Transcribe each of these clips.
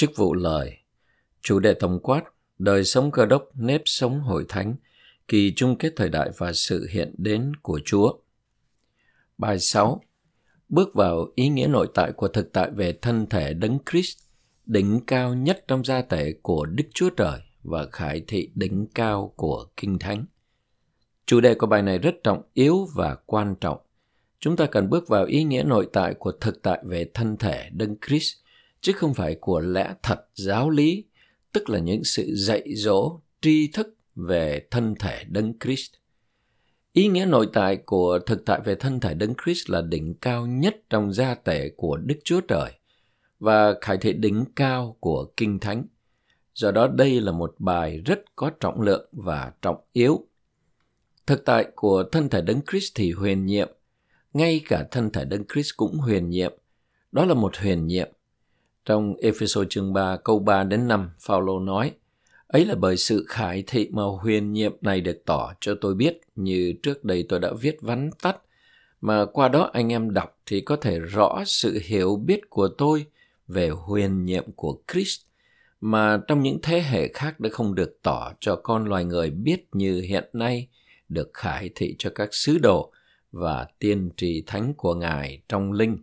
Chức vụ lời. Chủ đề tổng quát Đời sống cơ đốc, nếp sống hội thánh Kỳ chung kết thời đại và sự hiện đến của Chúa. Bài 6 Bước vào ý nghĩa nội tại của thực tại về thân thể Đấng Christ Đỉnh cao nhất trong gia thể của Đức Chúa Trời Và khải thị đỉnh cao của Kinh Thánh. Chủ đề của bài này rất trọng yếu và quan trọng. Chúng ta cần bước vào ý nghĩa nội tại của thực tại về thân thể Đấng Christ, chứ không phải của lẽ thật giáo lý, tức là những sự dạy dỗ, tri thức về thân thể Đấng Christ. Ý nghĩa nội tại của thực tại về thân thể Đấng Christ là đỉnh cao nhất trong gia tể của Đức Chúa Trời và khải thị đỉnh cao của Kinh Thánh. Do đó đây là một bài rất có trọng lượng và trọng yếu. Thực tại của thân thể Đấng Christ thì huyền nhiệm, ngay cả thân thể Đấng Christ cũng huyền nhiệm. Đó là một huyền nhiệm. Trong Ephesos chương 3 câu 3 đến 5, Phaolô nói, ấy là bởi sự khải thị mà huyền nhiệm này được tỏ cho tôi biết như trước đây tôi đã viết vắn tắt mà qua đó anh em đọc thì có thể rõ sự hiểu biết của tôi về huyền nhiệm của Christ mà trong những thế hệ khác đã không được tỏ cho con loài người biết như hiện nay được khải thị cho các sứ đồ và tiên tri thánh của Ngài trong linh.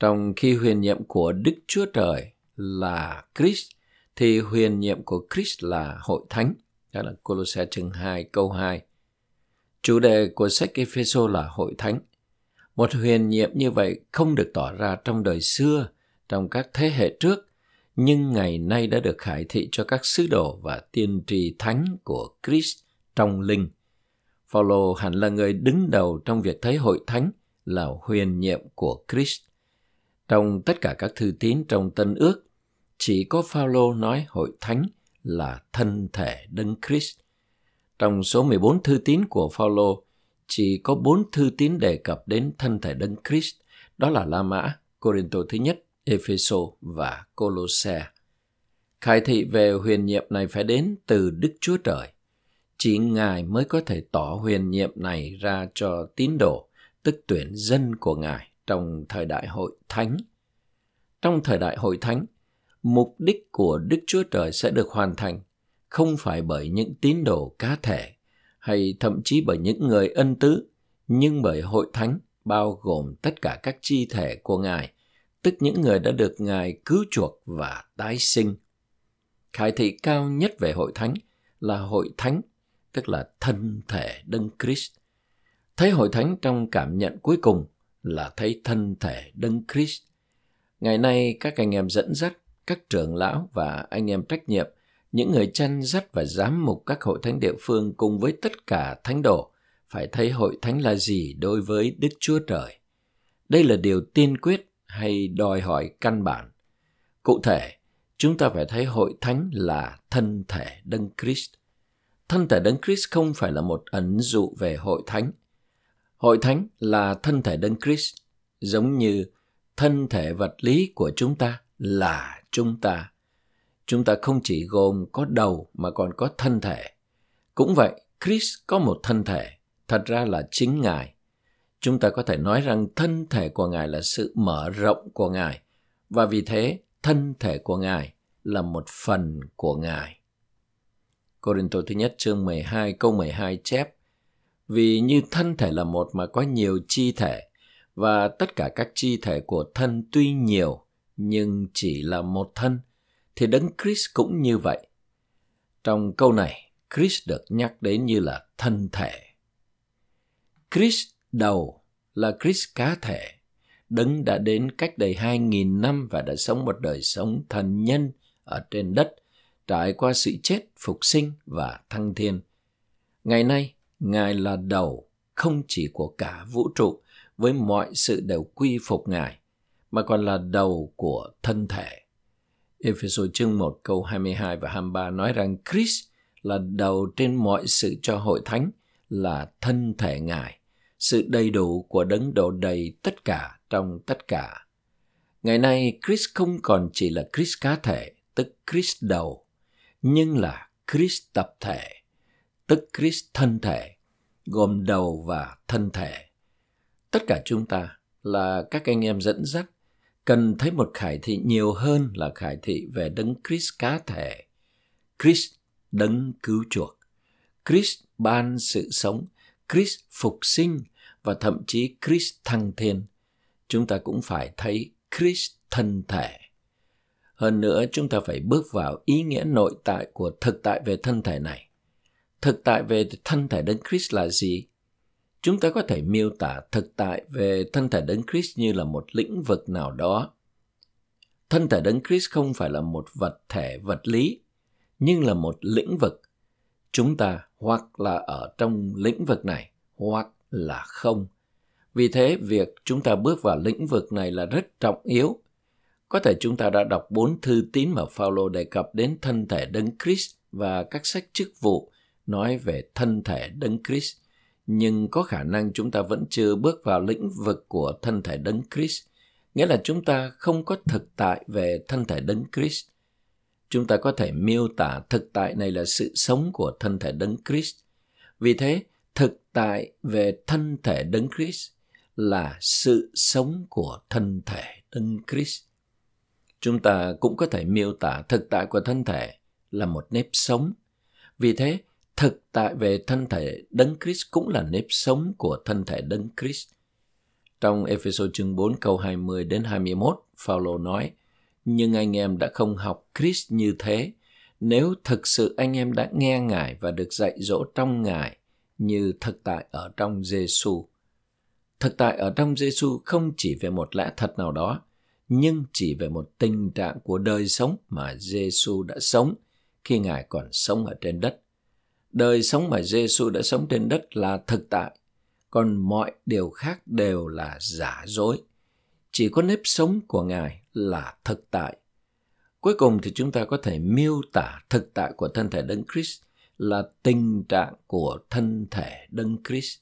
Trong khi huyền nhiệm của Đức Chúa Trời là Christ, thì huyền nhiệm của Christ là hội thánh. Đó là Colossae chương 2 câu 2. Chủ đề của sách Epheso là hội thánh. Một huyền nhiệm như vậy không được tỏ ra trong đời xưa, trong các thế hệ trước, nhưng ngày nay đã được khải thị cho các sứ đồ và tiên tri thánh của Christ trong linh. Phaolô hẳn là người đứng đầu trong việc thấy hội thánh là huyền nhiệm của Christ. Trong tất cả các thư tín trong Tân Ước, chỉ có Phaolô nói hội thánh là thân thể đấng Christ. Trong số 14 thư tín của Phaolô, chỉ có 4 thư tín đề cập đến thân thể đấng Christ, đó là La Mã, Corinto thứ nhất, Epheso và Colosse. Khai thị về huyền nhiệm này phải đến từ Đức Chúa Trời. Chỉ Ngài mới có thể tỏ huyền nhiệm này ra cho tín đồ, tức tuyển dân của Ngài trong thời đại hội thánh. Trong thời đại hội thánh, mục đích của Đức Chúa Trời sẽ được hoàn thành không phải bởi những tín đồ cá thể hay thậm chí bởi những người ân tứ, nhưng bởi hội thánh bao gồm tất cả các chi thể của Ngài, tức những người đã được Ngài cứu chuộc và tái sinh. Khải thị cao nhất về hội thánh là hội thánh tức là thân thể Đấng Christ. Thấy hội thánh trong cảm nhận cuối cùng là thấy thân thể Đấng Christ. Ngày nay các anh em dẫn dắt, các trưởng lão và anh em trách nhiệm, những người chăn dắt và giám mục các hội thánh địa phương cùng với tất cả thánh đồ phải thấy hội thánh là gì đối với Đức Chúa Trời. Đây là điều tiên quyết hay đòi hỏi căn bản. Cụ thể, chúng ta phải thấy hội thánh là thân thể Đấng Christ. Thân thể Đấng Christ không phải là một ẩn dụ về hội thánh. Hội thánh là thân thể Đấng Christ, giống như thân thể vật lý của chúng ta là chúng ta. Chúng ta không chỉ gồm có đầu mà còn có thân thể. Cũng vậy, Christ có một thân thể, thật ra là chính Ngài. Chúng ta có thể nói rằng thân thể của Ngài là sự mở rộng của Ngài, và vì thế thân thể của Ngài là một phần của Ngài. Corinto thứ nhất chương 12 câu 12 chép vì như thân thể là một mà có nhiều chi thể và tất cả các chi thể của thân tuy nhiều nhưng chỉ là một thân thì đấng Christ cũng như vậy. Trong câu này, Christ được nhắc đến như là thân thể. Christ đầu là Christ cá thể, đấng đã đến cách đây hai nghìn năm và đã sống một đời sống thần nhân ở trên đất trải qua sự chết, phục sinh và thăng thiên. Ngày nay, Ngài là đầu không chỉ của cả vũ trụ với mọi sự đều quy phục Ngài, mà còn là đầu của thân thể. Ephesos chương 1 câu 22 và 23 nói rằng Christ là đầu trên mọi sự cho hội thánh, là thân thể Ngài, sự đầy đủ của đấng độ đầy tất cả trong tất cả. Ngày nay, Chris không còn chỉ là Chris cá thể, tức Chris đầu, nhưng là Chris tập thể, tức Christ thân thể, gồm đầu và thân thể. Tất cả chúng ta là các anh em dẫn dắt, cần thấy một khải thị nhiều hơn là khải thị về đấng Christ cá thể. Christ đấng cứu chuộc. Christ ban sự sống, Christ phục sinh và thậm chí Christ thăng thiên. Chúng ta cũng phải thấy Christ thân thể. Hơn nữa, chúng ta phải bước vào ý nghĩa nội tại của thực tại về thân thể này. Thực tại về thân thể Đấng Christ là gì? Chúng ta có thể miêu tả thực tại về thân thể Đấng Christ như là một lĩnh vực nào đó. Thân thể Đấng Christ không phải là một vật thể vật lý, nhưng là một lĩnh vực. Chúng ta hoặc là ở trong lĩnh vực này, hoặc là không. Vì thế, việc chúng ta bước vào lĩnh vực này là rất trọng yếu. Có thể chúng ta đã đọc bốn thư tín mà Phaolô đề cập đến thân thể Đấng Christ và các sách chức vụ nói về thân thể Đấng Christ, nhưng có khả năng chúng ta vẫn chưa bước vào lĩnh vực của thân thể Đấng Christ, nghĩa là chúng ta không có thực tại về thân thể Đấng Christ. Chúng ta có thể miêu tả thực tại này là sự sống của thân thể Đấng Christ. Vì thế, thực tại về thân thể Đấng Christ là sự sống của thân thể Đấng Christ. Chúng ta cũng có thể miêu tả thực tại của thân thể là một nếp sống. Vì thế, thực tại về thân thể Đấng Christ cũng là nếp sống của thân thể Đấng Christ. Trong Ephesos chương 4 câu 20 đến 21, Phaolô nói: "Nhưng anh em đã không học Christ như thế, nếu thực sự anh em đã nghe Ngài và được dạy dỗ trong Ngài như thực tại ở trong Giêsu. Thực tại ở trong Giêsu không chỉ về một lẽ thật nào đó, nhưng chỉ về một tình trạng của đời sống mà Giêsu đã sống khi Ngài còn sống ở trên đất. Đời sống mà Giêsu đã sống trên đất là thực tại, còn mọi điều khác đều là giả dối. Chỉ có nếp sống của Ngài là thực tại. Cuối cùng thì chúng ta có thể miêu tả thực tại của thân thể Đấng Christ là tình trạng của thân thể Đấng Christ.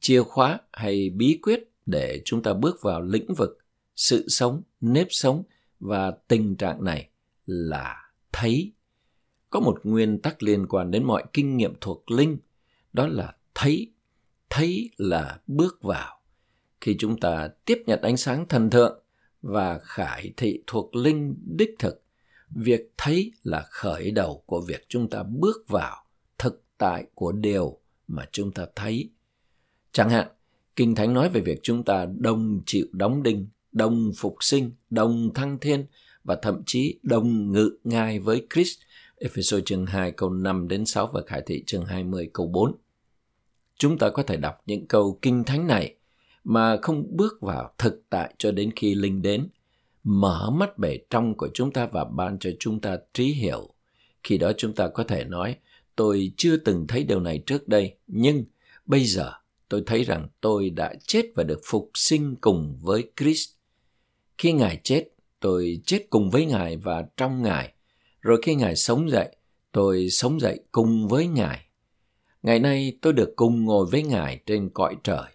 Chìa khóa hay bí quyết để chúng ta bước vào lĩnh vực sự sống, nếp sống và tình trạng này là thấy. Có một nguyên tắc liên quan đến mọi kinh nghiệm thuộc linh, đó là thấy. Thấy là bước vào. Khi chúng ta tiếp nhận ánh sáng thần thượng và khải thị thuộc linh đích thực, việc thấy là khởi đầu của việc chúng ta bước vào thực tại của điều mà chúng ta thấy. Chẳng hạn, Kinh Thánh nói về việc chúng ta đồng chịu đóng đinh đồng phục sinh, đồng thăng thiên và thậm chí đồng ngự ngai với Christ. Ephesos chương 2 câu 5 đến 6 và Khải thị chương 20 câu 4. Chúng ta có thể đọc những câu kinh thánh này mà không bước vào thực tại cho đến khi linh đến, mở mắt bể trong của chúng ta và ban cho chúng ta trí hiểu. Khi đó chúng ta có thể nói, tôi chưa từng thấy điều này trước đây, nhưng bây giờ tôi thấy rằng tôi đã chết và được phục sinh cùng với Christ. Khi Ngài chết, tôi chết cùng với Ngài và trong Ngài. Rồi khi Ngài sống dậy, tôi sống dậy cùng với Ngài. Ngày nay tôi được cùng ngồi với Ngài trên cõi trời,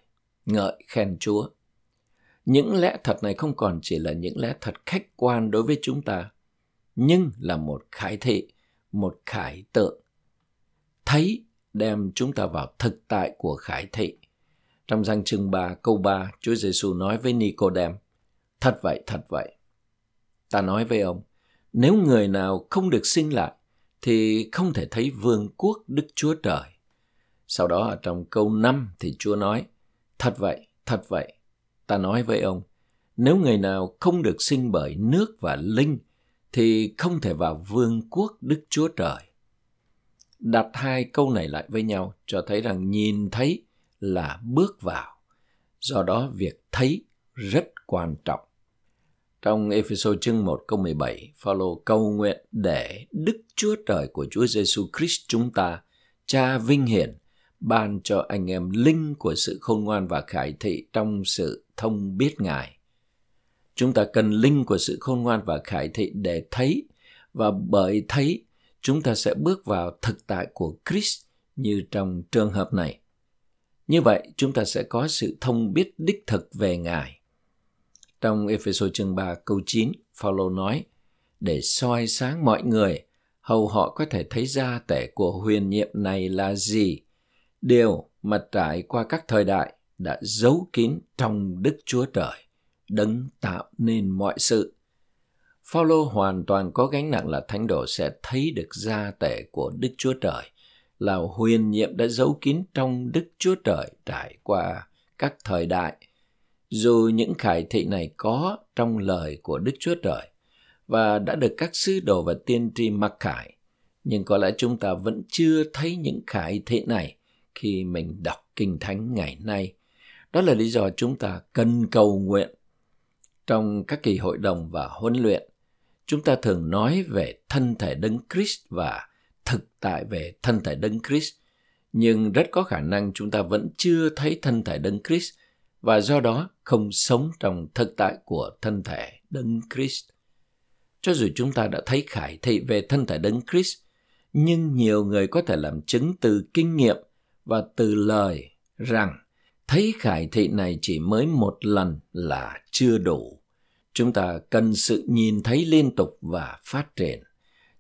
ngợi khen Chúa. Những lẽ thật này không còn chỉ là những lẽ thật khách quan đối với chúng ta, nhưng là một khải thị, một khải tượng. Thấy đem chúng ta vào thực tại của khải thị. Trong danh chương 3 câu 3, Chúa Giêsu nói với Nicodem: Thật vậy, thật vậy. Ta nói với ông, nếu người nào không được sinh lại, thì không thể thấy vương quốc Đức Chúa Trời. Sau đó ở trong câu 5 thì Chúa nói, thật vậy, thật vậy. Ta nói với ông, nếu người nào không được sinh bởi nước và linh, thì không thể vào vương quốc Đức Chúa Trời. Đặt hai câu này lại với nhau cho thấy rằng nhìn thấy là bước vào. Do đó việc thấy rất quan trọng. Trong Ephesos chương 1 câu 17, Phaolô cầu nguyện để Đức Chúa Trời của Chúa Giêsu Christ chúng ta, Cha vinh hiển, ban cho anh em linh của sự khôn ngoan và khải thị trong sự thông biết Ngài. Chúng ta cần linh của sự khôn ngoan và khải thị để thấy, và bởi thấy chúng ta sẽ bước vào thực tại của Christ như trong trường hợp này. Như vậy, chúng ta sẽ có sự thông biết đích thực về Ngài. Trong Ephesos chương 3 câu 9, Phaolô nói, để soi sáng mọi người, hầu họ có thể thấy ra tể của huyền nhiệm này là gì, điều mà trải qua các thời đại đã giấu kín trong Đức Chúa Trời, đấng tạo nên mọi sự. Phaolô hoàn toàn có gánh nặng là thánh đồ sẽ thấy được gia tể của Đức Chúa Trời, là huyền nhiệm đã giấu kín trong Đức Chúa Trời trải qua các thời đại. Dù những khải thị này có trong lời của Đức Chúa Trời và đã được các sứ đồ và tiên tri mặc khải, nhưng có lẽ chúng ta vẫn chưa thấy những khải thị này khi mình đọc Kinh Thánh ngày nay. Đó là lý do chúng ta cần cầu nguyện. Trong các kỳ hội đồng và huấn luyện, chúng ta thường nói về thân thể Đấng Christ và thực tại về thân thể Đấng Christ, nhưng rất có khả năng chúng ta vẫn chưa thấy thân thể Đấng Christ và do đó không sống trong thực tại của thân thể Đấng Christ. Cho dù chúng ta đã thấy khải thị về thân thể Đấng Christ, nhưng nhiều người có thể làm chứng từ kinh nghiệm và từ lời rằng thấy khải thị này chỉ mới một lần là chưa đủ. Chúng ta cần sự nhìn thấy liên tục và phát triển.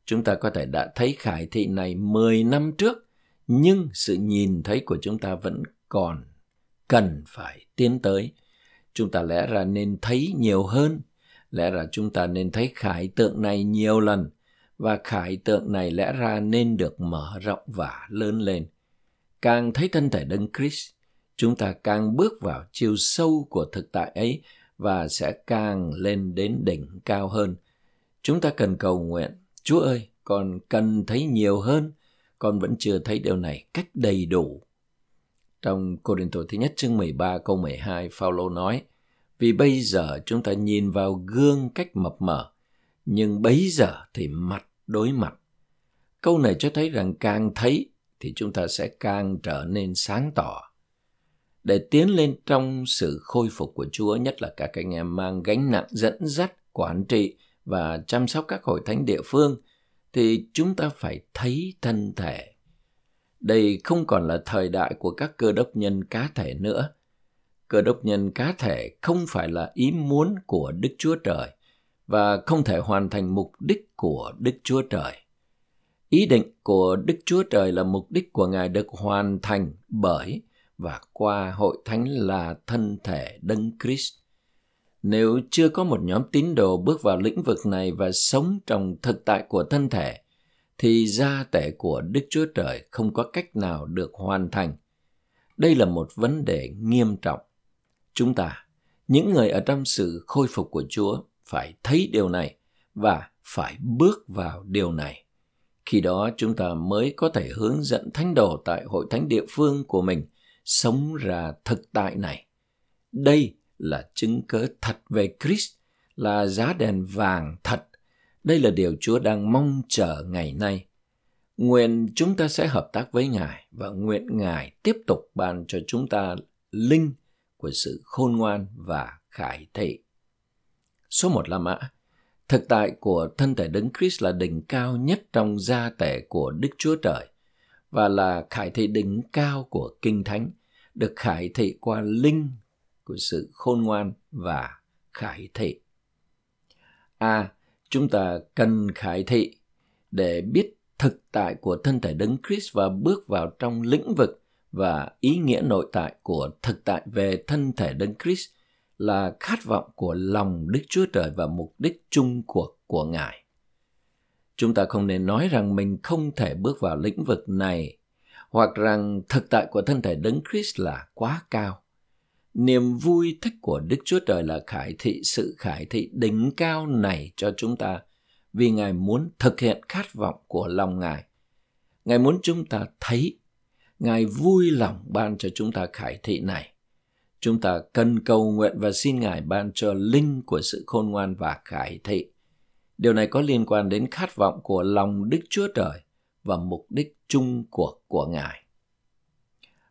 Chúng ta có thể đã thấy khải thị này 10 năm trước, nhưng sự nhìn thấy của chúng ta vẫn còn cần phải tiến tới. Chúng ta lẽ ra nên thấy nhiều hơn, lẽ ra chúng ta nên thấy khải tượng này nhiều lần và khải tượng này lẽ ra nên được mở rộng và lớn lên. Càng thấy thân thể Đấng Christ, chúng ta càng bước vào chiều sâu của thực tại ấy và sẽ càng lên đến đỉnh cao hơn. Chúng ta cần cầu nguyện, Chúa ơi, con cần thấy nhiều hơn, con vẫn chưa thấy điều này cách đầy đủ. Trong Cô Đình Tổ thứ nhất chương 13 câu 12, Phaolô nói, Vì bây giờ chúng ta nhìn vào gương cách mập mờ, nhưng bấy giờ thì mặt đối mặt. Câu này cho thấy rằng càng thấy thì chúng ta sẽ càng trở nên sáng tỏ. Để tiến lên trong sự khôi phục của Chúa, nhất là các anh em mang gánh nặng dẫn dắt, quản trị và chăm sóc các hội thánh địa phương, thì chúng ta phải thấy thân thể. Đây không còn là thời đại của các cơ đốc nhân cá thể nữa. Cơ đốc nhân cá thể không phải là ý muốn của Đức Chúa Trời và không thể hoàn thành mục đích của Đức Chúa Trời. Ý định của Đức Chúa Trời là mục đích của Ngài được hoàn thành bởi và qua hội thánh là thân thể Đấng Christ. Nếu chưa có một nhóm tín đồ bước vào lĩnh vực này và sống trong thực tại của thân thể, thì gia tể của Đức Chúa Trời không có cách nào được hoàn thành. Đây là một vấn đề nghiêm trọng. Chúng ta, những người ở trong sự khôi phục của Chúa, phải thấy điều này và phải bước vào điều này. Khi đó chúng ta mới có thể hướng dẫn thánh đồ tại hội thánh địa phương của mình sống ra thực tại này. Đây là chứng cớ thật về Christ, là giá đèn vàng thật. Đây là điều Chúa đang mong chờ ngày nay. Nguyện chúng ta sẽ hợp tác với Ngài và nguyện Ngài tiếp tục ban cho chúng ta linh của sự khôn ngoan và khải thị. Số một là mã. Thực tại của thân thể Đấng Christ là đỉnh cao nhất trong gia tể của Đức Chúa Trời và là khải thị đỉnh cao của Kinh Thánh, được khải thị qua linh của sự khôn ngoan và khải thị. A. À, chúng ta cần khải thị để biết thực tại của thân thể Đấng Christ và bước vào trong lĩnh vực và ý nghĩa nội tại của thực tại về thân thể Đấng Christ là khát vọng của lòng Đức Chúa Trời và mục đích chung cuộc của Ngài. Chúng ta không nên nói rằng mình không thể bước vào lĩnh vực này, hoặc rằng thực tại của thân thể Đấng Christ là quá cao. Niềm vui thích của Đức Chúa Trời là khải thị sự khải thị đỉnh cao này cho chúng ta vì Ngài muốn thực hiện khát vọng của lòng Ngài. Ngài muốn chúng ta thấy, Ngài vui lòng ban cho chúng ta khải thị này chúng ta cần cầu nguyện và xin Ngài ban cho linh của sự khôn ngoan và khải thị. Điều này có liên quan đến khát vọng của lòng Đức Chúa Trời và mục đích chung cuộc của Ngài.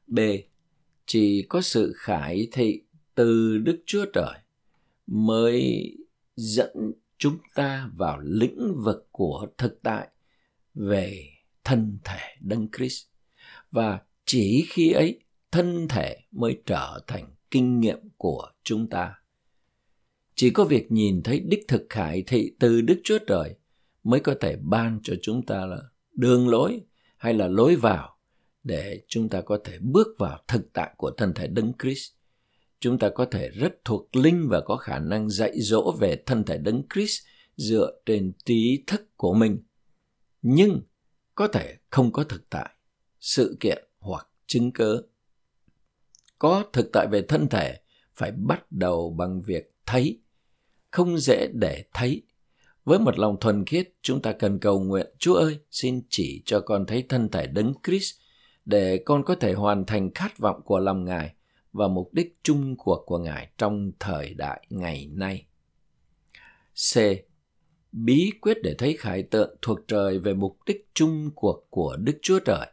B. Chỉ có sự khải thị từ Đức Chúa Trời mới dẫn chúng ta vào lĩnh vực của thực tại về thân thể Đấng Christ và chỉ khi ấy, thân thể mới trở thành kinh nghiệm của chúng ta. Chỉ có việc nhìn thấy đích thực khải thị từ Đức Chúa Trời mới có thể ban cho chúng ta là đường lối hay là lối vào để chúng ta có thể bước vào thực tại của thân thể Đấng Christ. chúng ta có thể rất thuộc linh và có khả năng dạy dỗ về thân thể đấng Christ dựa trên trí thức của mình. Nhưng có thể không có thực tại, sự kiện hoặc chứng cớ. Có thực tại về thân thể phải bắt đầu bằng việc thấy. Không dễ để thấy. Với một lòng thuần khiết, chúng ta cần cầu nguyện, Chúa ơi, xin chỉ cho con thấy thân thể đấng Christ để con có thể hoàn thành khát vọng của lòng Ngài và mục đích chung cuộc của Ngài trong thời đại ngày nay. C. Bí quyết để thấy khải tượng thuộc trời về mục đích chung cuộc của Đức Chúa Trời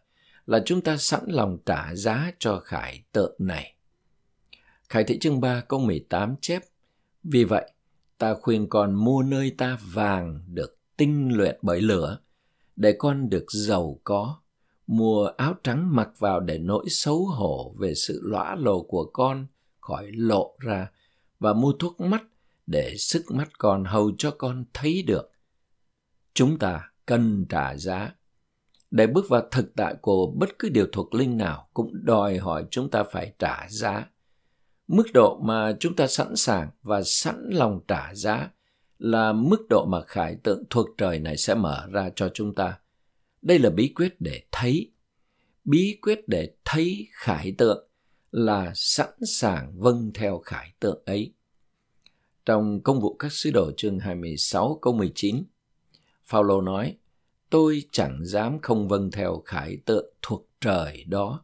là chúng ta sẵn lòng trả giá cho khải tượng này. Khải thị chương 3 câu 18 chép Vì vậy, ta khuyên con mua nơi ta vàng được tinh luyện bởi lửa, để con được giàu có, mua áo trắng mặc vào để nỗi xấu hổ về sự lõa lồ của con khỏi lộ ra, và mua thuốc mắt để sức mắt con hầu cho con thấy được. Chúng ta cần trả giá. Để bước vào thực tại của bất cứ điều thuộc linh nào cũng đòi hỏi chúng ta phải trả giá mức độ mà chúng ta sẵn sàng và sẵn lòng trả giá là mức độ mà khải tượng thuộc trời này sẽ mở ra cho chúng ta đây là bí quyết để thấy bí quyết để thấy khải tượng là sẵn sàng vâng theo khải tượng ấy trong công vụ các sứ đồ chương 26 câu 19 Phaolô nói tôi chẳng dám không vâng theo khải tượng thuộc trời đó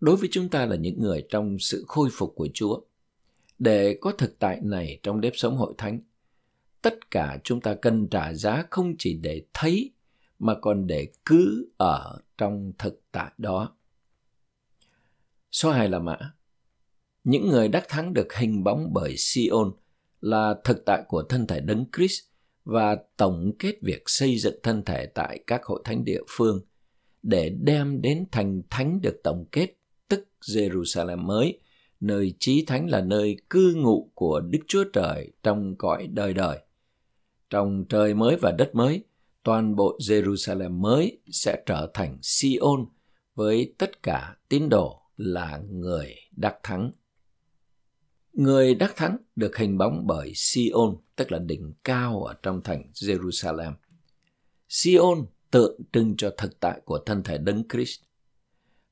đối với chúng ta là những người trong sự khôi phục của Chúa. Để có thực tại này trong nếp sống hội thánh, tất cả chúng ta cần trả giá không chỉ để thấy mà còn để cứ ở trong thực tại đó. Số 2 là mã. Những người đắc thắng được hình bóng bởi Sion là thực tại của thân thể Đấng Christ và tổng kết việc xây dựng thân thể tại các hội thánh địa phương để đem đến thành thánh được tổng kết tức Jerusalem mới, nơi chí thánh là nơi cư ngụ của Đức Chúa Trời trong cõi đời đời. Trong trời mới và đất mới, toàn bộ Jerusalem mới sẽ trở thành Sion với tất cả tín đồ là người đắc thắng. Người đắc thắng được hình bóng bởi Sion, tức là đỉnh cao ở trong thành Jerusalem. Sion tượng trưng cho thực tại của thân thể Đấng Christ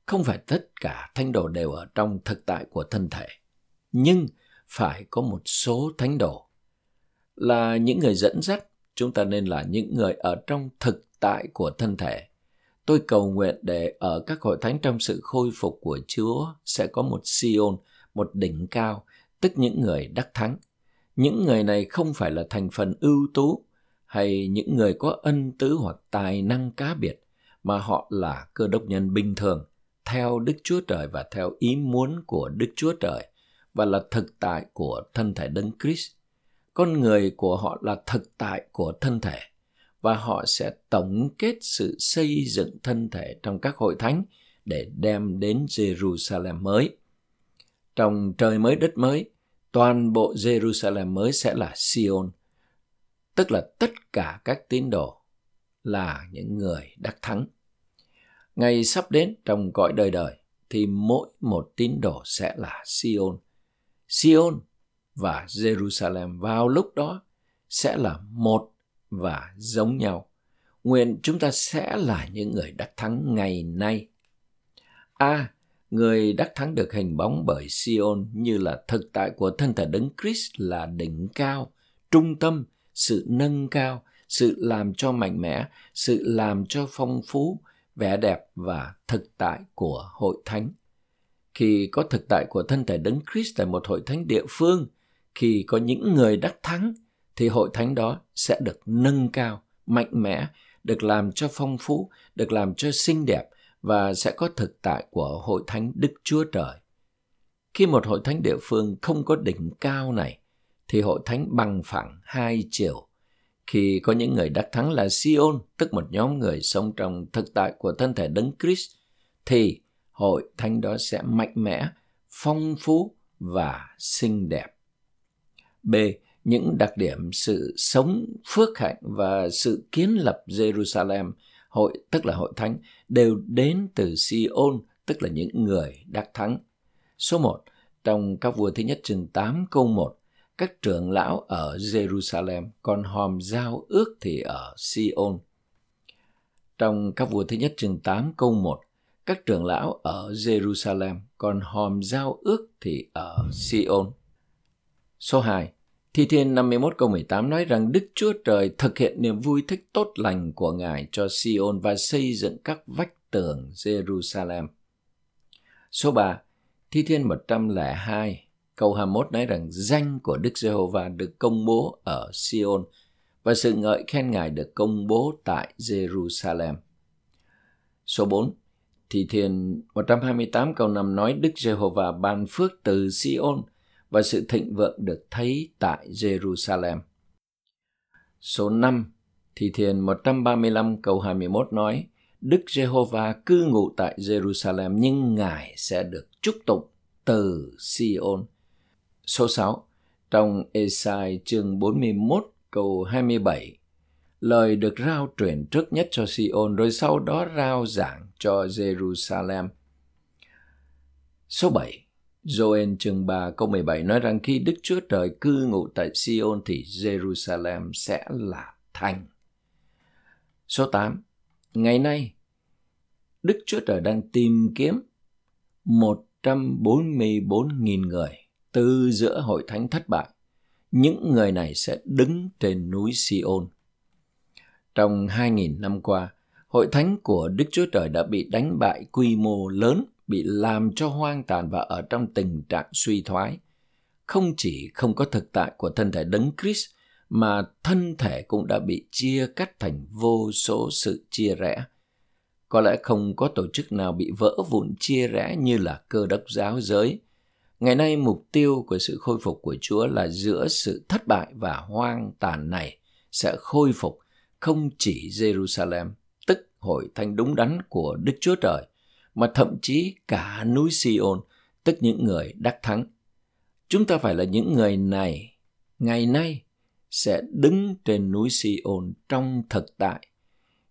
không phải tất cả thánh đồ đều ở trong thực tại của thân thể nhưng phải có một số thánh đồ là những người dẫn dắt chúng ta nên là những người ở trong thực tại của thân thể tôi cầu nguyện để ở các hội thánh trong sự khôi phục của chúa sẽ có một Sion, một đỉnh cao tức những người đắc thắng những người này không phải là thành phần ưu tú hay những người có ân tứ hoặc tài năng cá biệt mà họ là cơ đốc nhân bình thường theo Đức Chúa Trời và theo ý muốn của Đức Chúa Trời và là thực tại của thân thể Đấng Christ. Con người của họ là thực tại của thân thể và họ sẽ tổng kết sự xây dựng thân thể trong các hội thánh để đem đến Jerusalem mới. Trong trời mới đất mới, toàn bộ Jerusalem mới sẽ là Sion, tức là tất cả các tín đồ là những người đắc thắng. Ngày sắp đến trong cõi đời đời thì mỗi một tín đồ sẽ là Sion. Sion và Jerusalem vào lúc đó sẽ là một và giống nhau. Nguyện chúng ta sẽ là những người đắc thắng ngày nay. A. À, người đắc thắng được hình bóng bởi Sion như là thực tại của thân thể Đấng Christ là đỉnh cao, trung tâm, sự nâng cao, sự làm cho mạnh mẽ, sự làm cho phong phú, vẻ đẹp và thực tại của hội thánh. Khi có thực tại của thân thể Đấng Christ tại một hội thánh địa phương, khi có những người đắc thắng, thì hội thánh đó sẽ được nâng cao, mạnh mẽ, được làm cho phong phú, được làm cho xinh đẹp và sẽ có thực tại của hội thánh Đức Chúa Trời. Khi một hội thánh địa phương không có đỉnh cao này, thì hội thánh bằng phẳng hai chiều, khi có những người đắc thắng là Sion, tức một nhóm người sống trong thực tại của thân thể Đấng Christ, thì hội thánh đó sẽ mạnh mẽ, phong phú và xinh đẹp. B. Những đặc điểm sự sống phước hạnh và sự kiến lập Jerusalem, hội tức là hội thánh, đều đến từ Sion, tức là những người đắc thắng. Số 1. Trong các vua thứ nhất chương 8 câu 1, các trưởng lão ở Jerusalem, còn hòm giao ước thì ở Sion. Trong các vua thứ nhất chương 8 câu 1, các trưởng lão ở Jerusalem, còn hòm giao ước thì ở Sion. Số 2. Thi Thiên 51 câu 18 nói rằng Đức Chúa Trời thực hiện niềm vui thích tốt lành của Ngài cho Sion và xây dựng các vách tường Jerusalem. Số 3. Thi Thiên 102 câu 21 nói rằng danh của Đức Giê-hô-va được công bố ở Sion và sự ngợi khen Ngài được công bố tại Jerusalem. Số 4. Thi Thiên 128 câu 5 nói Đức Giê-hô-va ban phước từ Sion – và sự thịnh vượng được thấy tại Jerusalem. Số 5 Thi Thiên 135 câu 21 nói, Đức Giê-hô-va cư ngụ tại Jerusalem nhưng Ngài sẽ được chúc tụng từ Sion. Số 6 Trong Esai chương 41 câu 27 Lời được rao truyền trước nhất cho Sion rồi sau đó rao giảng cho Jerusalem. Số 7 Joel chương 3 câu 17 nói rằng khi Đức Chúa Trời cư ngụ tại Sion thì Jerusalem sẽ là thành. Số 8. Ngày nay, Đức Chúa Trời đang tìm kiếm 144.000 người từ giữa hội thánh thất bại. Những người này sẽ đứng trên núi Sion. Trong 2.000 năm qua, hội thánh của Đức Chúa Trời đã bị đánh bại quy mô lớn bị làm cho hoang tàn và ở trong tình trạng suy thoái. Không chỉ không có thực tại của thân thể đấng Christ, mà thân thể cũng đã bị chia cắt thành vô số sự chia rẽ. Có lẽ không có tổ chức nào bị vỡ vụn chia rẽ như là cơ đốc giáo giới. Ngày nay mục tiêu của sự khôi phục của Chúa là giữa sự thất bại và hoang tàn này sẽ khôi phục không chỉ Jerusalem, tức hội thánh đúng đắn của Đức Chúa Trời, mà thậm chí cả núi Sion, tức những người đắc thắng. Chúng ta phải là những người này, ngày nay sẽ đứng trên núi Sion trong thực tại.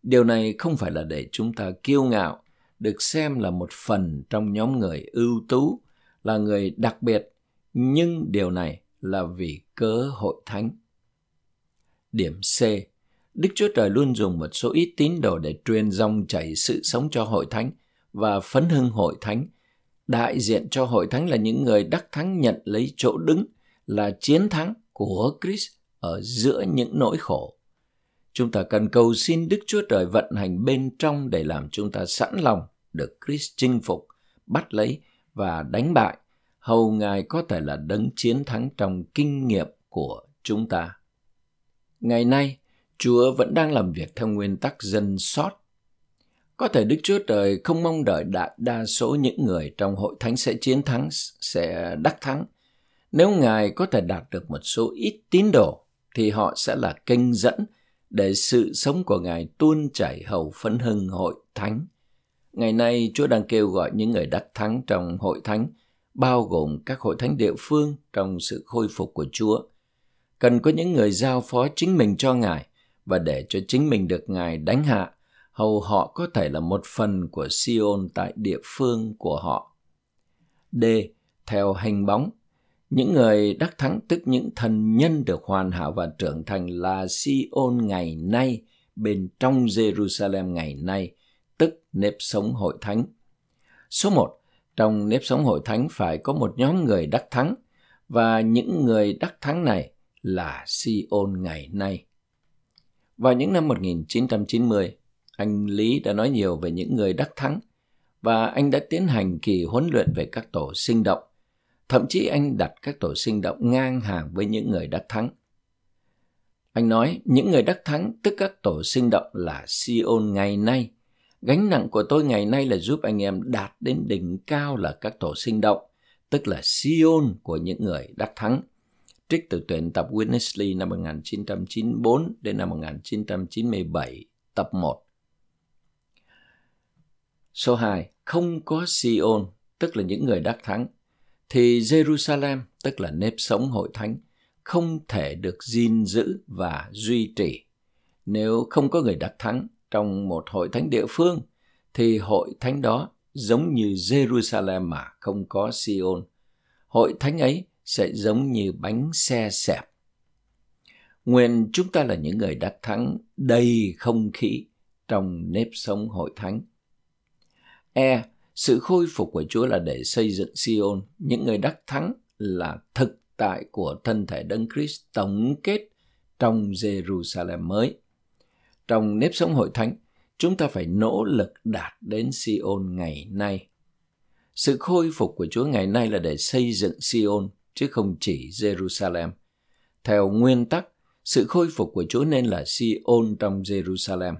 Điều này không phải là để chúng ta kiêu ngạo, được xem là một phần trong nhóm người ưu tú, là người đặc biệt, nhưng điều này là vì cớ hội thánh. Điểm C. Đức Chúa Trời luôn dùng một số ít tín đồ để truyền dòng chảy sự sống cho hội thánh – và phấn hưng hội thánh. Đại diện cho hội thánh là những người đắc thắng nhận lấy chỗ đứng là chiến thắng của Christ ở giữa những nỗi khổ. Chúng ta cần cầu xin Đức Chúa Trời vận hành bên trong để làm chúng ta sẵn lòng được Christ chinh phục, bắt lấy và đánh bại, hầu Ngài có thể là đấng chiến thắng trong kinh nghiệm của chúng ta. Ngày nay, Chúa vẫn đang làm việc theo nguyên tắc dân sót có thể Đức Chúa Trời không mong đợi đại đa số những người trong hội thánh sẽ chiến thắng, sẽ đắc thắng. Nếu Ngài có thể đạt được một số ít tín đồ, thì họ sẽ là kênh dẫn để sự sống của Ngài tuôn chảy hầu phấn hưng hội thánh. Ngày nay, Chúa đang kêu gọi những người đắc thắng trong hội thánh, bao gồm các hội thánh địa phương trong sự khôi phục của Chúa. Cần có những người giao phó chính mình cho Ngài và để cho chính mình được Ngài đánh hạ hầu họ có thể là một phần của Sion tại địa phương của họ. D. Theo hành bóng, những người đắc thắng tức những thần nhân được hoàn hảo và trưởng thành là Sion ngày nay bên trong Jerusalem ngày nay, tức nếp sống hội thánh. Số 1. Trong nếp sống hội thánh phải có một nhóm người đắc thắng và những người đắc thắng này là Sion ngày nay. Vào những năm 1990, anh Lý đã nói nhiều về những người đắc thắng và anh đã tiến hành kỳ huấn luyện về các tổ sinh động. Thậm chí anh đặt các tổ sinh động ngang hàng với những người đắc thắng. Anh nói những người đắc thắng tức các tổ sinh động là Sion ngày nay. Gánh nặng của tôi ngày nay là giúp anh em đạt đến đỉnh cao là các tổ sinh động, tức là Sion của những người đắc thắng. Trích từ tuyển tập Winnesley năm 1994 đến năm 1997, tập 1. Số 2. Không có Sion, tức là những người đắc thắng, thì Jerusalem, tức là nếp sống hội thánh, không thể được gìn giữ và duy trì. Nếu không có người đắc thắng trong một hội thánh địa phương, thì hội thánh đó giống như Jerusalem mà không có Sion. hội thánh ấy sẽ giống như bánh xe xẹp. Nguyện chúng ta là những người đắc thắng đầy không khí trong nếp sống hội thánh. E. Sự khôi phục của Chúa là để xây dựng Sion. Những người đắc thắng là thực tại của thân thể Đấng Christ tổng kết trong Jerusalem mới. Trong nếp sống hội thánh, chúng ta phải nỗ lực đạt đến Sion ngày nay. Sự khôi phục của Chúa ngày nay là để xây dựng Sion, chứ không chỉ Jerusalem. Theo nguyên tắc, sự khôi phục của Chúa nên là Sion trong Jerusalem.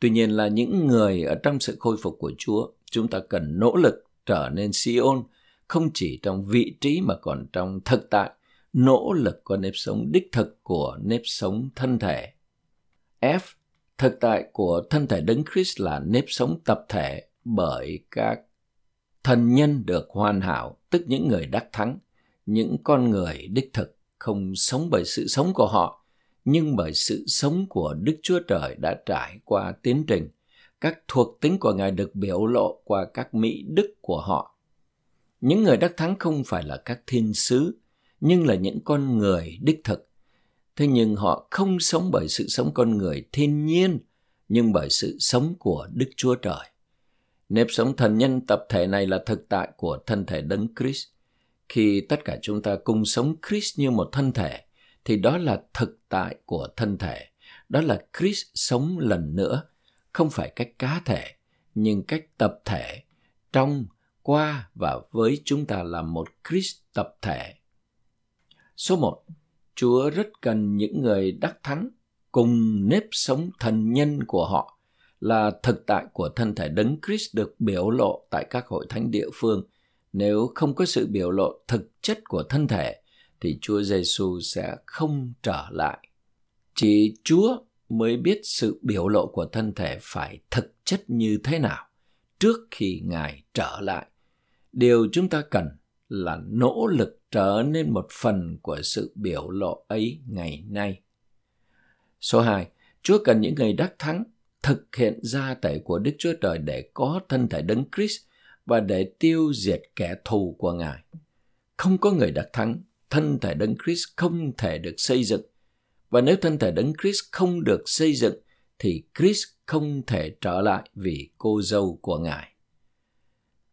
Tuy nhiên là những người ở trong sự khôi phục của Chúa, chúng ta cần nỗ lực trở nên Sion, không chỉ trong vị trí mà còn trong thực tại, nỗ lực có nếp sống đích thực của nếp sống thân thể. F. Thực tại của thân thể Đấng Christ là nếp sống tập thể bởi các thần nhân được hoàn hảo, tức những người đắc thắng, những con người đích thực không sống bởi sự sống của họ, nhưng bởi sự sống của Đức Chúa Trời đã trải qua tiến trình. Các thuộc tính của Ngài được biểu lộ qua các mỹ đức của họ. Những người đắc thắng không phải là các thiên sứ, nhưng là những con người đích thực. Thế nhưng họ không sống bởi sự sống con người thiên nhiên, nhưng bởi sự sống của Đức Chúa Trời. Nếp sống thần nhân tập thể này là thực tại của thân thể Đấng Christ. Khi tất cả chúng ta cùng sống Christ như một thân thể, thì đó là thực tại của thân thể. Đó là Christ sống lần nữa, không phải cách cá thể, nhưng cách tập thể, trong, qua và với chúng ta là một Christ tập thể. Số 1. Chúa rất cần những người đắc thắng cùng nếp sống thần nhân của họ là thực tại của thân thể đấng Christ được biểu lộ tại các hội thánh địa phương. Nếu không có sự biểu lộ thực chất của thân thể, thì Chúa Giêsu sẽ không trở lại. Chỉ Chúa mới biết sự biểu lộ của thân thể phải thực chất như thế nào trước khi Ngài trở lại. Điều chúng ta cần là nỗ lực trở nên một phần của sự biểu lộ ấy ngày nay. Số 2. Chúa cần những người đắc thắng thực hiện gia tể của Đức Chúa Trời để có thân thể đấng Christ và để tiêu diệt kẻ thù của Ngài. Không có người đắc thắng, thân thể đấng Christ không thể được xây dựng. Và nếu thân thể đấng Christ không được xây dựng, thì Christ không thể trở lại vì cô dâu của Ngài.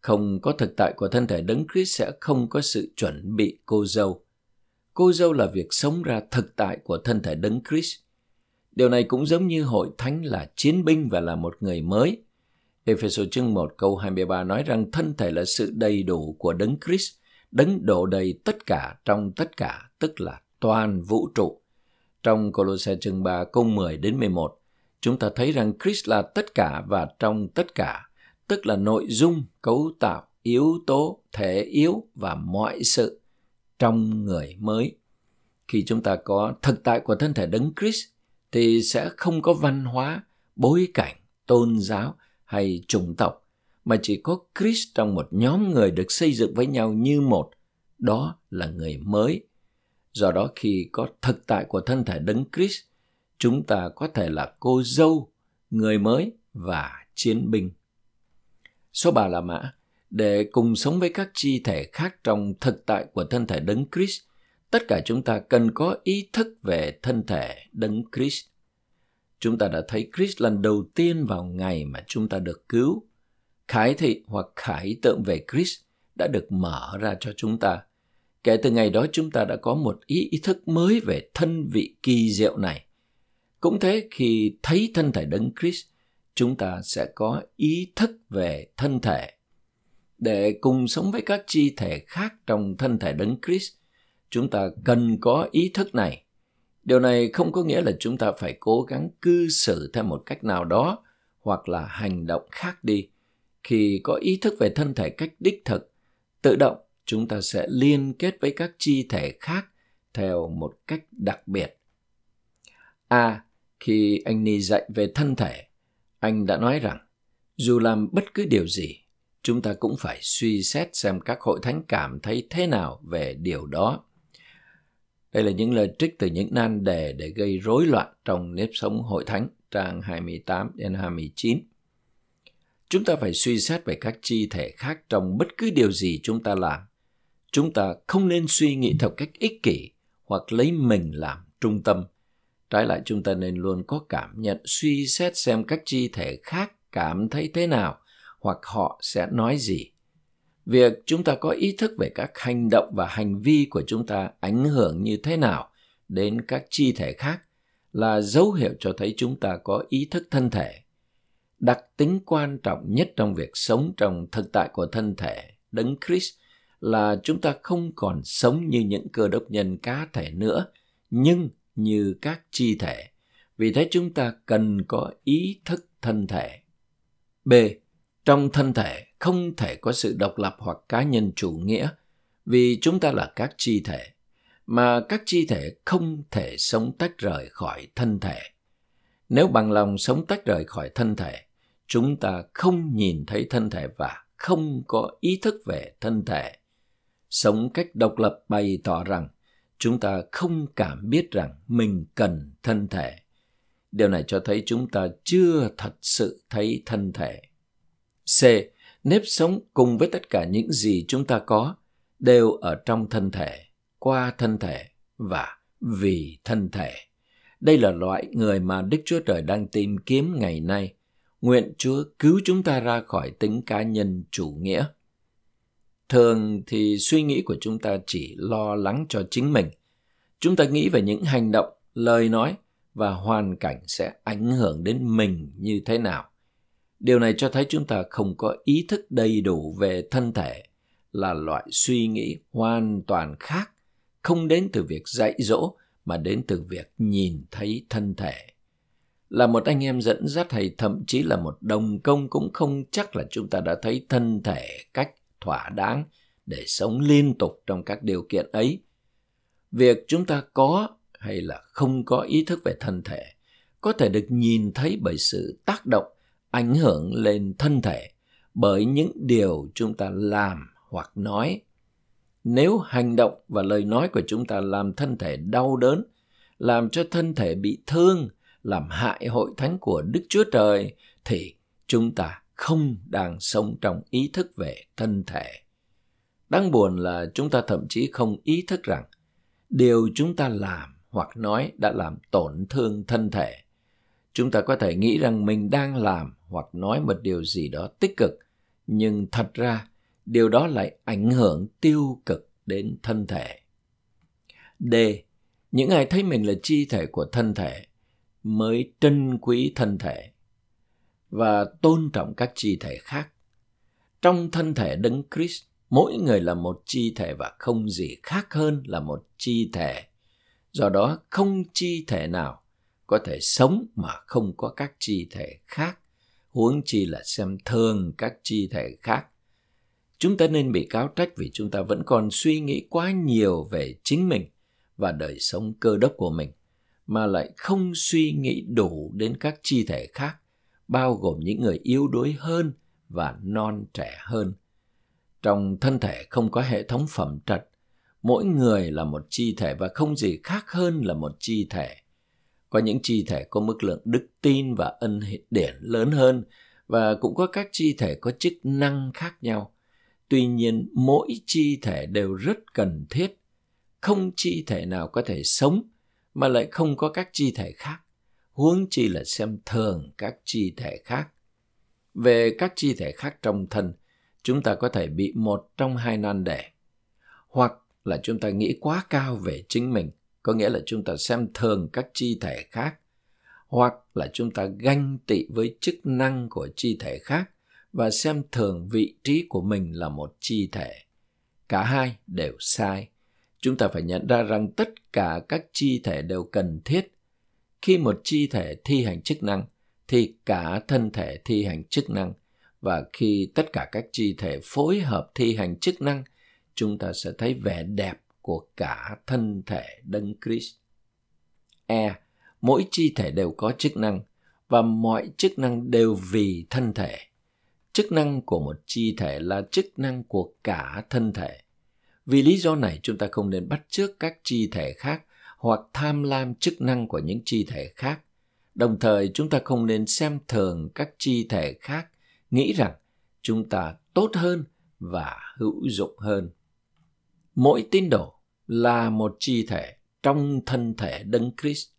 Không có thực tại của thân thể đấng Christ sẽ không có sự chuẩn bị cô dâu. Cô dâu là việc sống ra thực tại của thân thể đấng Christ. Điều này cũng giống như hội thánh là chiến binh và là một người mới. Ephesos chương 1 câu 23 nói rằng thân thể là sự đầy đủ của đấng Christ, đấng độ đầy tất cả trong tất cả, tức là toàn vũ trụ. Trong Colossae chương 3 câu 10 đến 11, chúng ta thấy rằng Christ là tất cả và trong tất cả, tức là nội dung, cấu tạo, yếu tố, thể yếu và mọi sự trong người mới. Khi chúng ta có thực tại của thân thể đấng Christ, thì sẽ không có văn hóa, bối cảnh, tôn giáo hay chủng tộc, mà chỉ có Christ trong một nhóm người được xây dựng với nhau như một, đó là người mới. Do đó khi có thực tại của thân thể đấng Christ, chúng ta có thể là cô dâu, người mới và chiến binh. Số 3 là mã, để cùng sống với các chi thể khác trong thực tại của thân thể đấng Christ, tất cả chúng ta cần có ý thức về thân thể đấng Christ. Chúng ta đã thấy Christ lần đầu tiên vào ngày mà chúng ta được cứu. Khải thị hoặc khải tượng về Christ đã được mở ra cho chúng ta. Kể từ ngày đó chúng ta đã có một ý, ý thức mới về thân vị kỳ diệu này. Cũng thế khi thấy thân thể đấng Christ, chúng ta sẽ có ý thức về thân thể. Để cùng sống với các chi thể khác trong thân thể đấng Christ, chúng ta cần có ý thức này. Điều này không có nghĩa là chúng ta phải cố gắng cư xử theo một cách nào đó hoặc là hành động khác đi. Khi có ý thức về thân thể cách đích thực, tự động chúng ta sẽ liên kết với các chi thể khác theo một cách đặc biệt. A. khi anh Ni dạy về thân thể, anh đã nói rằng dù làm bất cứ điều gì, chúng ta cũng phải suy xét xem các hội thánh cảm thấy thế nào về điều đó. Đây là những lời trích từ những nan đề để gây rối loạn trong nếp sống hội thánh, trang 28 đến 29. Chúng ta phải suy xét về các chi thể khác trong bất cứ điều gì chúng ta làm chúng ta không nên suy nghĩ theo cách ích kỷ hoặc lấy mình làm trung tâm. Trái lại, chúng ta nên luôn có cảm nhận, suy xét xem các chi thể khác cảm thấy thế nào hoặc họ sẽ nói gì. Việc chúng ta có ý thức về các hành động và hành vi của chúng ta ảnh hưởng như thế nào đến các chi thể khác là dấu hiệu cho thấy chúng ta có ý thức thân thể. Đặc tính quan trọng nhất trong việc sống trong thực tại của thân thể, đấng Christ là chúng ta không còn sống như những cơ đốc nhân cá thể nữa, nhưng như các chi thể. Vì thế chúng ta cần có ý thức thân thể. B. Trong thân thể không thể có sự độc lập hoặc cá nhân chủ nghĩa vì chúng ta là các chi thể mà các chi thể không thể sống tách rời khỏi thân thể. Nếu bằng lòng sống tách rời khỏi thân thể, chúng ta không nhìn thấy thân thể và không có ý thức về thân thể. Sống cách độc lập bày tỏ rằng chúng ta không cảm biết rằng mình cần thân thể. Điều này cho thấy chúng ta chưa thật sự thấy thân thể. C. Nếp sống cùng với tất cả những gì chúng ta có đều ở trong thân thể, qua thân thể và vì thân thể. Đây là loại người mà Đức Chúa Trời đang tìm kiếm ngày nay. Nguyện Chúa cứu chúng ta ra khỏi tính cá nhân chủ nghĩa. Thường thì suy nghĩ của chúng ta chỉ lo lắng cho chính mình. Chúng ta nghĩ về những hành động, lời nói và hoàn cảnh sẽ ảnh hưởng đến mình như thế nào. Điều này cho thấy chúng ta không có ý thức đầy đủ về thân thể, là loại suy nghĩ hoàn toàn khác không đến từ việc dạy dỗ mà đến từ việc nhìn thấy thân thể. Là một anh em dẫn dắt hay thậm chí là một đồng công cũng không chắc là chúng ta đã thấy thân thể cách thỏa đáng để sống liên tục trong các điều kiện ấy. Việc chúng ta có hay là không có ý thức về thân thể có thể được nhìn thấy bởi sự tác động ảnh hưởng lên thân thể bởi những điều chúng ta làm hoặc nói nếu hành động và lời nói của chúng ta làm thân thể đau đớn, làm cho thân thể bị thương, làm hại hội thánh của Đức Chúa Trời, thì chúng ta không đang sống trong ý thức về thân thể. Đáng buồn là chúng ta thậm chí không ý thức rằng điều chúng ta làm hoặc nói đã làm tổn thương thân thể. Chúng ta có thể nghĩ rằng mình đang làm hoặc nói một điều gì đó tích cực, nhưng thật ra điều đó lại ảnh hưởng tiêu cực đến thân thể. D. Những ai thấy mình là chi thể của thân thể mới trân quý thân thể và tôn trọng các chi thể khác. Trong thân thể Đấng Christ, mỗi người là một chi thể và không gì khác hơn là một chi thể. Do đó, không chi thể nào có thể sống mà không có các chi thể khác, huống chi là xem thường các chi thể khác chúng ta nên bị cáo trách vì chúng ta vẫn còn suy nghĩ quá nhiều về chính mình và đời sống cơ đốc của mình mà lại không suy nghĩ đủ đến các chi thể khác bao gồm những người yếu đuối hơn và non trẻ hơn. Trong thân thể không có hệ thống phẩm trật, mỗi người là một chi thể và không gì khác hơn là một chi thể. Có những chi thể có mức lượng đức tin và ân điển lớn hơn và cũng có các chi thể có chức năng khác nhau. Tuy nhiên, mỗi chi thể đều rất cần thiết. Không chi thể nào có thể sống mà lại không có các chi thể khác huống chi là xem thường các chi thể khác về các chi thể khác trong thân, chúng ta có thể bị một trong hai nan đề hoặc là chúng ta nghĩ quá cao về chính mình, có nghĩa là chúng ta xem thường các chi thể khác hoặc là chúng ta ganh tị với chức năng của chi thể khác và xem thường vị trí của mình là một chi thể. Cả hai đều sai. Chúng ta phải nhận ra rằng tất cả các chi thể đều cần thiết. Khi một chi thể thi hành chức năng, thì cả thân thể thi hành chức năng. Và khi tất cả các chi thể phối hợp thi hành chức năng, chúng ta sẽ thấy vẻ đẹp của cả thân thể Đấng Christ. E. Mỗi chi thể đều có chức năng và mọi chức năng đều vì thân thể chức năng của một chi thể là chức năng của cả thân thể vì lý do này chúng ta không nên bắt chước các chi thể khác hoặc tham lam chức năng của những chi thể khác đồng thời, chúng ta không nên xem thường các chi thể khác, nghĩ rằng chúng ta tốt hơn và hữu dụng hơn mỗi tín đồ là một chi thể trong thân thể Đấng Christ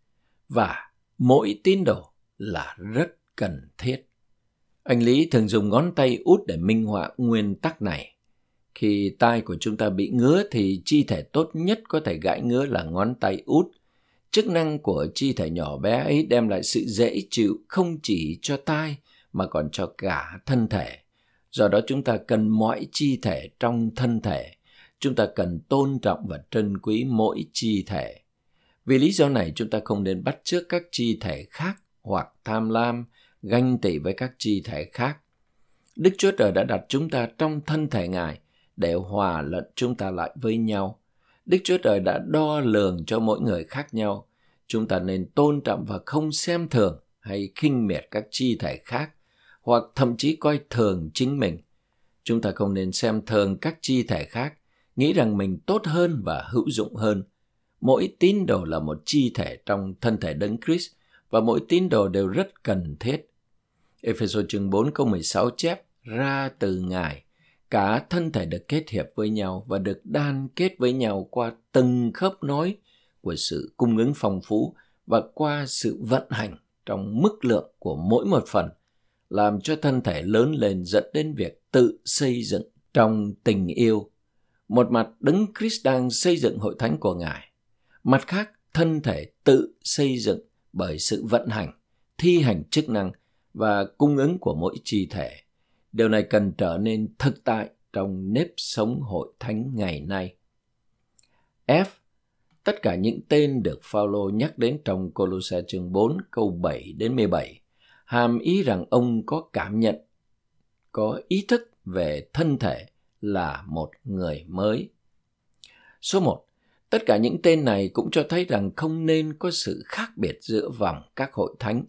và mỗi tín đồ là rất cần thiết. Anh Lý thường dùng ngón tay út để minh họa nguyên tắc này. Khi tai của chúng ta bị ngứa thì chi thể tốt nhất có thể gãi ngứa là ngón tay út. Chức năng của chi thể nhỏ bé ấy đem lại sự dễ chịu không chỉ cho tai mà còn cho cả thân thể. Do đó chúng ta cần mọi chi thể trong thân thể. Chúng ta cần tôn trọng và trân quý mỗi chi thể. Vì lý do này chúng ta không nên bắt chước các chi thể khác hoặc tham lam, ganh tị với các chi thể khác. Đức Chúa Trời đã đặt chúng ta trong thân thể Ngài để hòa lẫn chúng ta lại với nhau. Đức Chúa Trời đã đo lường cho mỗi người khác nhau. Chúng ta nên tôn trọng và không xem thường hay khinh miệt các chi thể khác hoặc thậm chí coi thường chính mình. Chúng ta không nên xem thường các chi thể khác, nghĩ rằng mình tốt hơn và hữu dụng hơn. Mỗi tín đồ là một chi thể trong thân thể Đấng Christ và mỗi tín đồ đều rất cần thiết. Ephesos chương 4 câu 16 chép ra từ Ngài, cả thân thể được kết hiệp với nhau và được đan kết với nhau qua từng khớp nối của sự cung ứng phong phú và qua sự vận hành trong mức lượng của mỗi một phần làm cho thân thể lớn lên dẫn đến việc tự xây dựng trong tình yêu. Một mặt Đấng Christ đang xây dựng hội thánh của Ngài, mặt khác thân thể tự xây dựng bởi sự vận hành, thi hành chức năng và cung ứng của mỗi chi thể. Điều này cần trở nên thực tại trong nếp sống hội thánh ngày nay. F. Tất cả những tên được Phaolô nhắc đến trong Colosse chương 4 câu 7 đến 17 hàm ý rằng ông có cảm nhận, có ý thức về thân thể là một người mới. Số 1. Tất cả những tên này cũng cho thấy rằng không nên có sự khác biệt giữa vòng các hội thánh.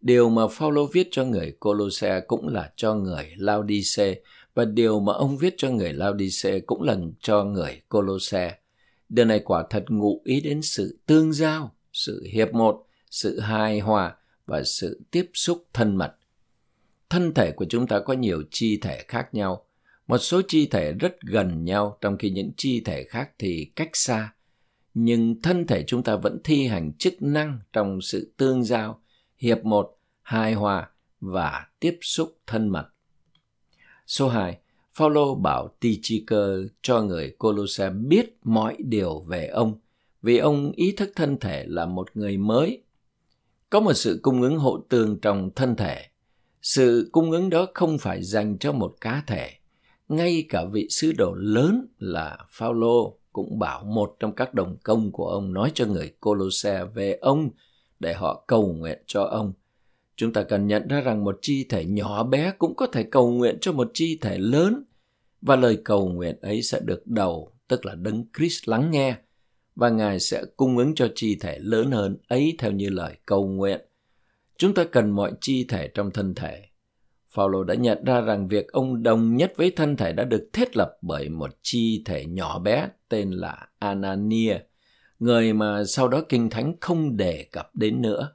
Điều mà Phaolô viết cho người Colosse cũng là cho người Laodice và điều mà ông viết cho người Laodice cũng là cho người Colosse. Điều này quả thật ngụ ý đến sự tương giao, sự hiệp một, sự hài hòa và sự tiếp xúc thân mật. Thân thể của chúng ta có nhiều chi thể khác nhau. Một số chi thể rất gần nhau trong khi những chi thể khác thì cách xa. Nhưng thân thể chúng ta vẫn thi hành chức năng trong sự tương giao, hiệp một, hài hòa và tiếp xúc thân mật. Số 2. Phaolô bảo Tychicus cho người Colosse biết mọi điều về ông, vì ông ý thức thân thể là một người mới có một sự cung ứng hộ tương trong thân thể. Sự cung ứng đó không phải dành cho một cá thể. Ngay cả vị sứ đồ lớn là Phaolô cũng bảo một trong các đồng công của ông nói cho người Colosse về ông để họ cầu nguyện cho ông. Chúng ta cần nhận ra rằng một chi thể nhỏ bé cũng có thể cầu nguyện cho một chi thể lớn và lời cầu nguyện ấy sẽ được đầu, tức là đấng Christ lắng nghe và Ngài sẽ cung ứng cho chi thể lớn hơn ấy theo như lời cầu nguyện. Chúng ta cần mọi chi thể trong thân thể. Phaolô đã nhận ra rằng việc ông đồng nhất với thân thể đã được thiết lập bởi một chi thể nhỏ bé tên là Anania, người mà sau đó Kinh Thánh không đề cập đến nữa.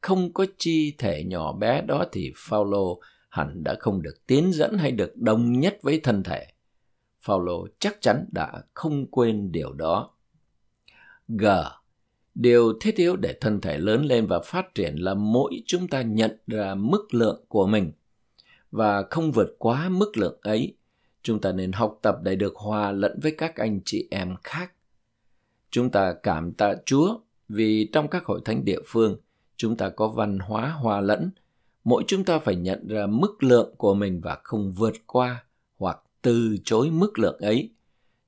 Không có chi thể nhỏ bé đó thì Phaolô hẳn đã không được tiến dẫn hay được đồng nhất với thân thể. Phaolô chắc chắn đã không quên điều đó. G. Điều thiết yếu để thân thể lớn lên và phát triển là mỗi chúng ta nhận ra mức lượng của mình và không vượt quá mức lượng ấy. Chúng ta nên học tập để được hòa lẫn với các anh chị em khác. Chúng ta cảm tạ Chúa vì trong các hội thánh địa phương, chúng ta có văn hóa hòa lẫn. Mỗi chúng ta phải nhận ra mức lượng của mình và không vượt qua hoặc từ chối mức lượng ấy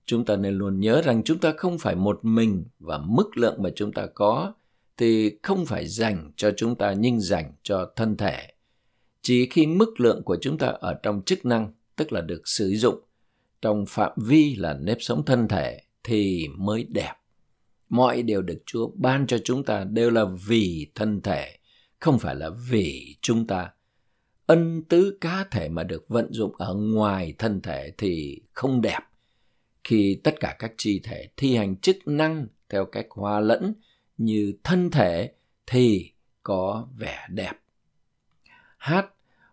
chúng ta nên luôn nhớ rằng chúng ta không phải một mình và mức lượng mà chúng ta có thì không phải dành cho chúng ta nhưng dành cho thân thể. Chỉ khi mức lượng của chúng ta ở trong chức năng, tức là được sử dụng trong phạm vi là nếp sống thân thể thì mới đẹp. Mọi điều được Chúa ban cho chúng ta đều là vì thân thể, không phải là vì chúng ta. Ân tứ cá thể mà được vận dụng ở ngoài thân thể thì không đẹp khi tất cả các chi thể thi hành chức năng theo cách hòa lẫn như thân thể thì có vẻ đẹp. H.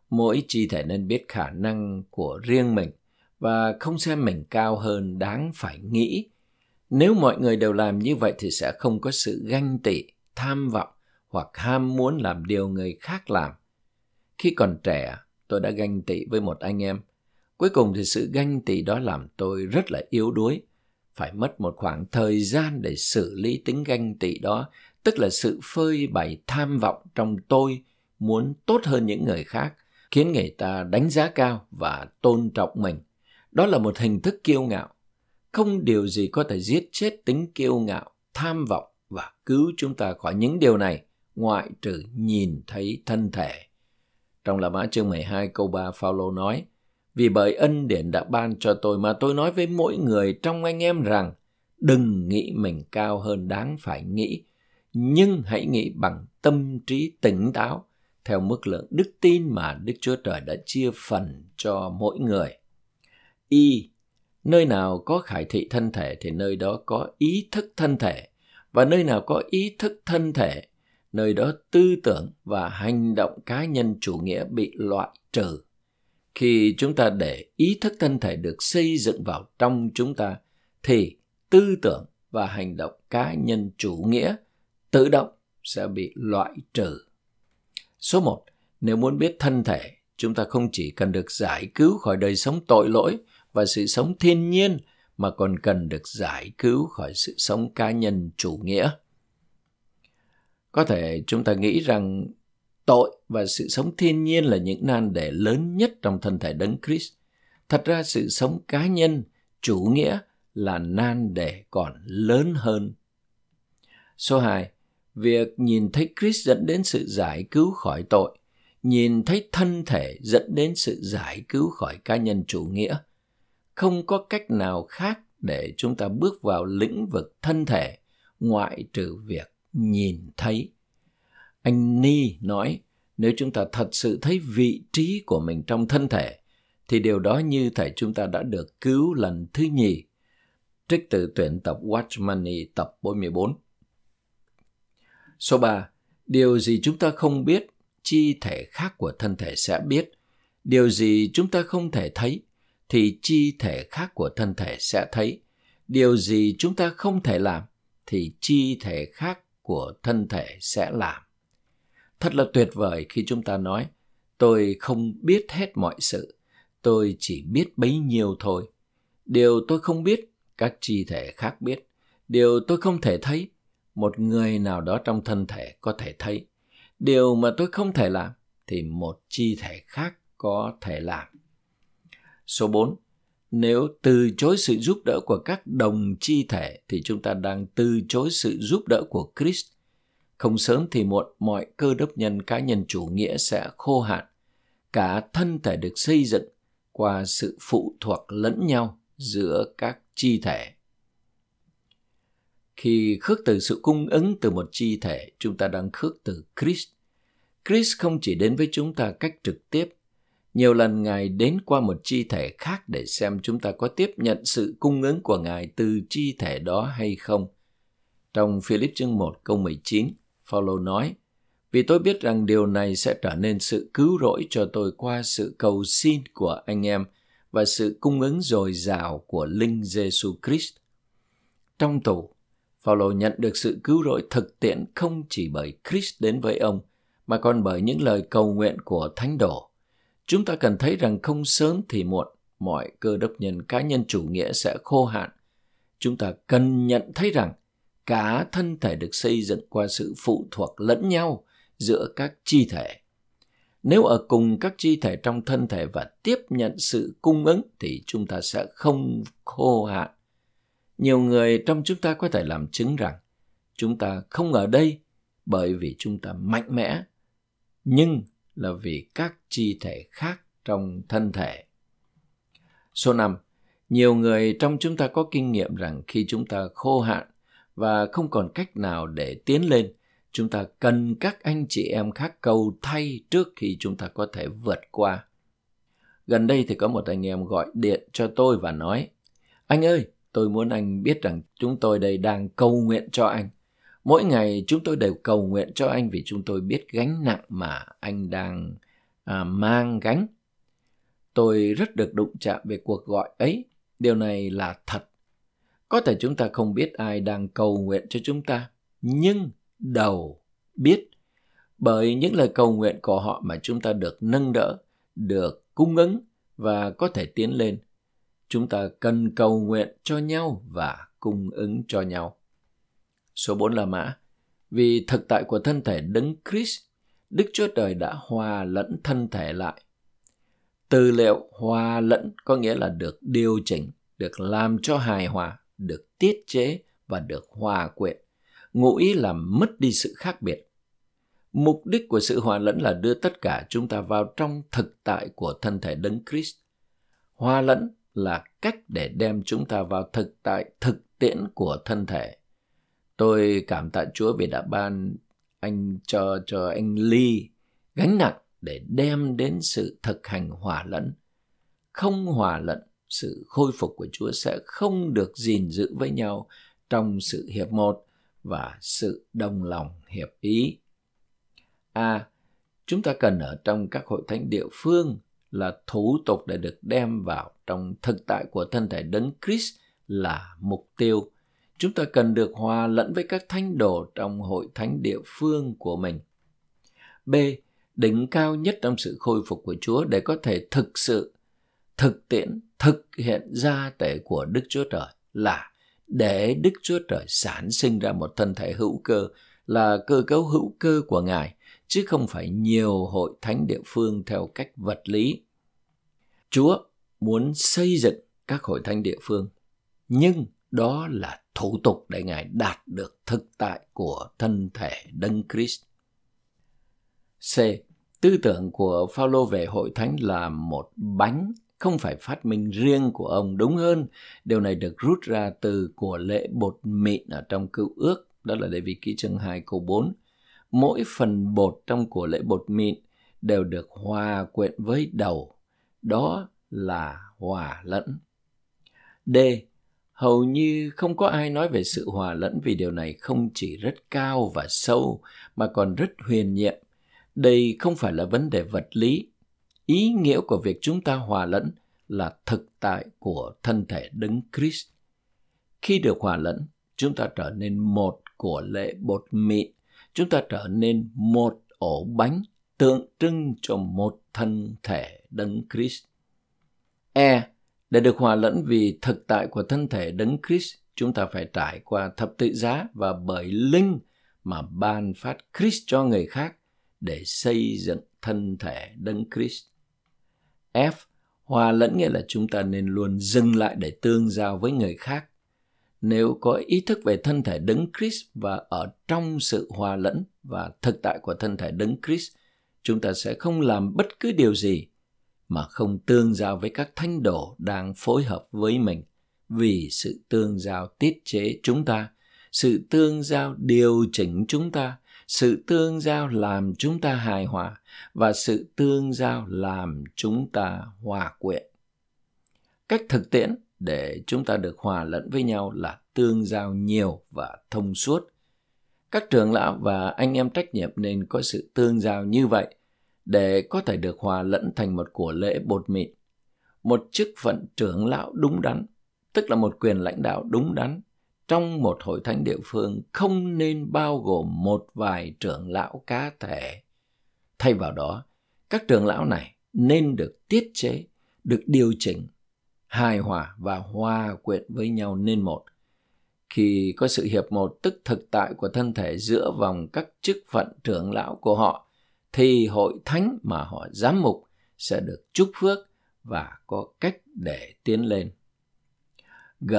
Mỗi chi thể nên biết khả năng của riêng mình và không xem mình cao hơn đáng phải nghĩ. Nếu mọi người đều làm như vậy thì sẽ không có sự ganh tị, tham vọng hoặc ham muốn làm điều người khác làm. Khi còn trẻ, tôi đã ganh tị với một anh em. Cuối cùng thì sự ganh tị đó làm tôi rất là yếu đuối. Phải mất một khoảng thời gian để xử lý tính ganh tị đó, tức là sự phơi bày tham vọng trong tôi muốn tốt hơn những người khác, khiến người ta đánh giá cao và tôn trọng mình. Đó là một hình thức kiêu ngạo. Không điều gì có thể giết chết tính kiêu ngạo, tham vọng và cứu chúng ta khỏi những điều này, ngoại trừ nhìn thấy thân thể. Trong là mã chương 12 câu 3 Phaolô nói, Vì bởi ân điển đã ban cho tôi mà tôi nói với mỗi người trong anh em rằng, đừng nghĩ mình cao hơn đáng phải nghĩ, nhưng hãy nghĩ bằng tâm trí tỉnh táo, theo mức lượng đức tin mà Đức Chúa Trời đã chia phần cho mỗi người. Y, nơi nào có khải thị thân thể thì nơi đó có ý thức thân thể, và nơi nào có ý thức thân thể, nơi đó tư tưởng và hành động cá nhân chủ nghĩa bị loại trừ. Khi chúng ta để ý thức thân thể được xây dựng vào trong chúng ta, thì tư tưởng và hành động cá nhân chủ nghĩa tự động sẽ bị loại trừ. Số 1. Nếu muốn biết thân thể, chúng ta không chỉ cần được giải cứu khỏi đời sống tội lỗi và sự sống thiên nhiên, mà còn cần được giải cứu khỏi sự sống cá nhân chủ nghĩa. Có thể chúng ta nghĩ rằng tội và sự sống thiên nhiên là những nan đề lớn nhất trong thân thể đấng Christ. Thật ra sự sống cá nhân, chủ nghĩa là nan đề còn lớn hơn. Số 2. Việc nhìn thấy Christ dẫn đến sự giải cứu khỏi tội, nhìn thấy thân thể dẫn đến sự giải cứu khỏi cá nhân chủ nghĩa. Không có cách nào khác để chúng ta bước vào lĩnh vực thân thể ngoại trừ việc nhìn thấy. Anh Ni nói, nếu chúng ta thật sự thấy vị trí của mình trong thân thể, thì điều đó như thể chúng ta đã được cứu lần thứ nhì. Trích từ tuyển tập Watch Money tập 44. Số 3. Điều gì chúng ta không biết, chi thể khác của thân thể sẽ biết. Điều gì chúng ta không thể thấy, thì chi thể khác của thân thể sẽ thấy. Điều gì chúng ta không thể làm, thì chi thể khác của thân thể sẽ làm. Thật là tuyệt vời khi chúng ta nói, tôi không biết hết mọi sự, tôi chỉ biết bấy nhiêu thôi. Điều tôi không biết, các chi thể khác biết. Điều tôi không thể thấy, một người nào đó trong thân thể có thể thấy. Điều mà tôi không thể làm, thì một chi thể khác có thể làm. Số 4. Nếu từ chối sự giúp đỡ của các đồng chi thể thì chúng ta đang từ chối sự giúp đỡ của Christ không sớm thì muộn mọi cơ đốc nhân cá nhân chủ nghĩa sẽ khô hạn. Cả thân thể được xây dựng qua sự phụ thuộc lẫn nhau giữa các chi thể. Khi khước từ sự cung ứng từ một chi thể, chúng ta đang khước từ Christ. Christ không chỉ đến với chúng ta cách trực tiếp, nhiều lần Ngài đến qua một chi thể khác để xem chúng ta có tiếp nhận sự cung ứng của Ngài từ chi thể đó hay không. Trong Philip chương 1 câu 19, Phaolô nói, vì tôi biết rằng điều này sẽ trở nên sự cứu rỗi cho tôi qua sự cầu xin của anh em và sự cung ứng dồi dào của Linh Giêsu Christ. Trong tù, Phaolô nhận được sự cứu rỗi thực tiễn không chỉ bởi Christ đến với ông, mà còn bởi những lời cầu nguyện của Thánh Đồ. Chúng ta cần thấy rằng không sớm thì muộn, mọi cơ đốc nhân cá nhân chủ nghĩa sẽ khô hạn. Chúng ta cần nhận thấy rằng cả thân thể được xây dựng qua sự phụ thuộc lẫn nhau giữa các chi thể. Nếu ở cùng các chi thể trong thân thể và tiếp nhận sự cung ứng thì chúng ta sẽ không khô hạn. Nhiều người trong chúng ta có thể làm chứng rằng chúng ta không ở đây bởi vì chúng ta mạnh mẽ, nhưng là vì các chi thể khác trong thân thể. Số 5. Nhiều người trong chúng ta có kinh nghiệm rằng khi chúng ta khô hạn và không còn cách nào để tiến lên, chúng ta cần các anh chị em khác cầu thay trước khi chúng ta có thể vượt qua gần đây thì có một anh em gọi điện cho tôi và nói, anh ơi, tôi muốn anh biết rằng chúng tôi đây đang cầu nguyện cho anh mỗi ngày chúng tôi đều cầu nguyện cho anh vì chúng tôi biết gánh nặng mà anh đang à, mang gánh Tôi rất được đụng chạm về cuộc gọi ấy. Điều này là thật. Có thể chúng ta không biết ai đang cầu nguyện cho chúng ta, nhưng đầu biết bởi những lời cầu nguyện của họ mà chúng ta được nâng đỡ, được cung ứng và có thể tiến lên. Chúng ta cần cầu nguyện cho nhau và cung ứng cho nhau. Số 4 là mã. Vì thực tại của thân thể đấng Christ, Đức Chúa Trời đã hòa lẫn thân thể lại. Từ liệu hòa lẫn có nghĩa là được điều chỉnh, được làm cho hài hòa, được tiết chế và được hòa quyện. Ngụ ý là mất đi sự khác biệt. Mục đích của sự hòa lẫn là đưa tất cả chúng ta vào trong thực tại của thân thể đấng Christ. Hòa lẫn là cách để đem chúng ta vào thực tại thực tiễn của thân thể. Tôi cảm tạ Chúa vì đã ban anh cho cho anh Ly gánh nặng để đem đến sự thực hành hòa lẫn. Không hòa lẫn, sự khôi phục của Chúa sẽ không được gìn giữ với nhau trong sự hiệp một và sự đồng lòng hiệp ý. A. À, chúng ta cần ở trong các hội thánh địa phương là thủ tục để được đem vào trong thực tại của thân thể đấng Christ là mục tiêu. Chúng ta cần được hòa lẫn với các thánh đồ trong hội thánh địa phương của mình. B. Đỉnh cao nhất trong sự khôi phục của Chúa để có thể thực sự thực tiễn thực hiện ra tể của Đức Chúa Trời là để Đức Chúa Trời sản sinh ra một thân thể hữu cơ là cơ cấu hữu cơ của Ngài chứ không phải nhiều hội thánh địa phương theo cách vật lý. Chúa muốn xây dựng các hội thánh địa phương, nhưng đó là thủ tục để Ngài đạt được thực tại của thân thể Đấng Christ. C. Tư tưởng của Phaolô về hội thánh là một bánh, không phải phát minh riêng của ông đúng hơn, điều này được rút ra từ của lễ bột mịn ở trong cựu ước, đó là Lê vị ký chương 2 câu 4 mỗi phần bột trong của lễ bột mịn đều được hòa quyện với đầu, đó là hòa lẫn d hầu như không có ai nói về sự hòa lẫn vì điều này không chỉ rất cao và sâu mà còn rất huyền nhiệm đây không phải là vấn đề vật lý ý nghĩa của việc chúng ta hòa lẫn là thực tại của thân thể đấng Christ. Khi được hòa lẫn, chúng ta trở nên một của lệ bột mịn, chúng ta trở nên một ổ bánh tượng trưng cho một thân thể đấng Christ. E. Để được hòa lẫn vì thực tại của thân thể đấng Christ, chúng ta phải trải qua thập tự giá và bởi linh mà ban phát Christ cho người khác để xây dựng thân thể đấng Christ. F. Hòa lẫn nghĩa là chúng ta nên luôn dừng lại để tương giao với người khác. Nếu có ý thức về thân thể đấng Christ và ở trong sự hòa lẫn và thực tại của thân thể đấng Christ, chúng ta sẽ không làm bất cứ điều gì mà không tương giao với các thánh đồ đang phối hợp với mình. Vì sự tương giao tiết chế chúng ta, sự tương giao điều chỉnh chúng ta sự tương giao làm chúng ta hài hòa và sự tương giao làm chúng ta hòa quyện. Cách thực tiễn để chúng ta được hòa lẫn với nhau là tương giao nhiều và thông suốt. Các trưởng lão và anh em trách nhiệm nên có sự tương giao như vậy để có thể được hòa lẫn thành một của lễ bột mịn một chức phận trưởng lão đúng đắn tức là một quyền lãnh đạo đúng đắn trong một hội thánh địa phương không nên bao gồm một vài trưởng lão cá thể. Thay vào đó, các trưởng lão này nên được tiết chế, được điều chỉnh, hài hòa và hòa quyện với nhau nên một. Khi có sự hiệp một tức thực tại của thân thể giữa vòng các chức phận trưởng lão của họ, thì hội thánh mà họ giám mục sẽ được chúc phước và có cách để tiến lên. G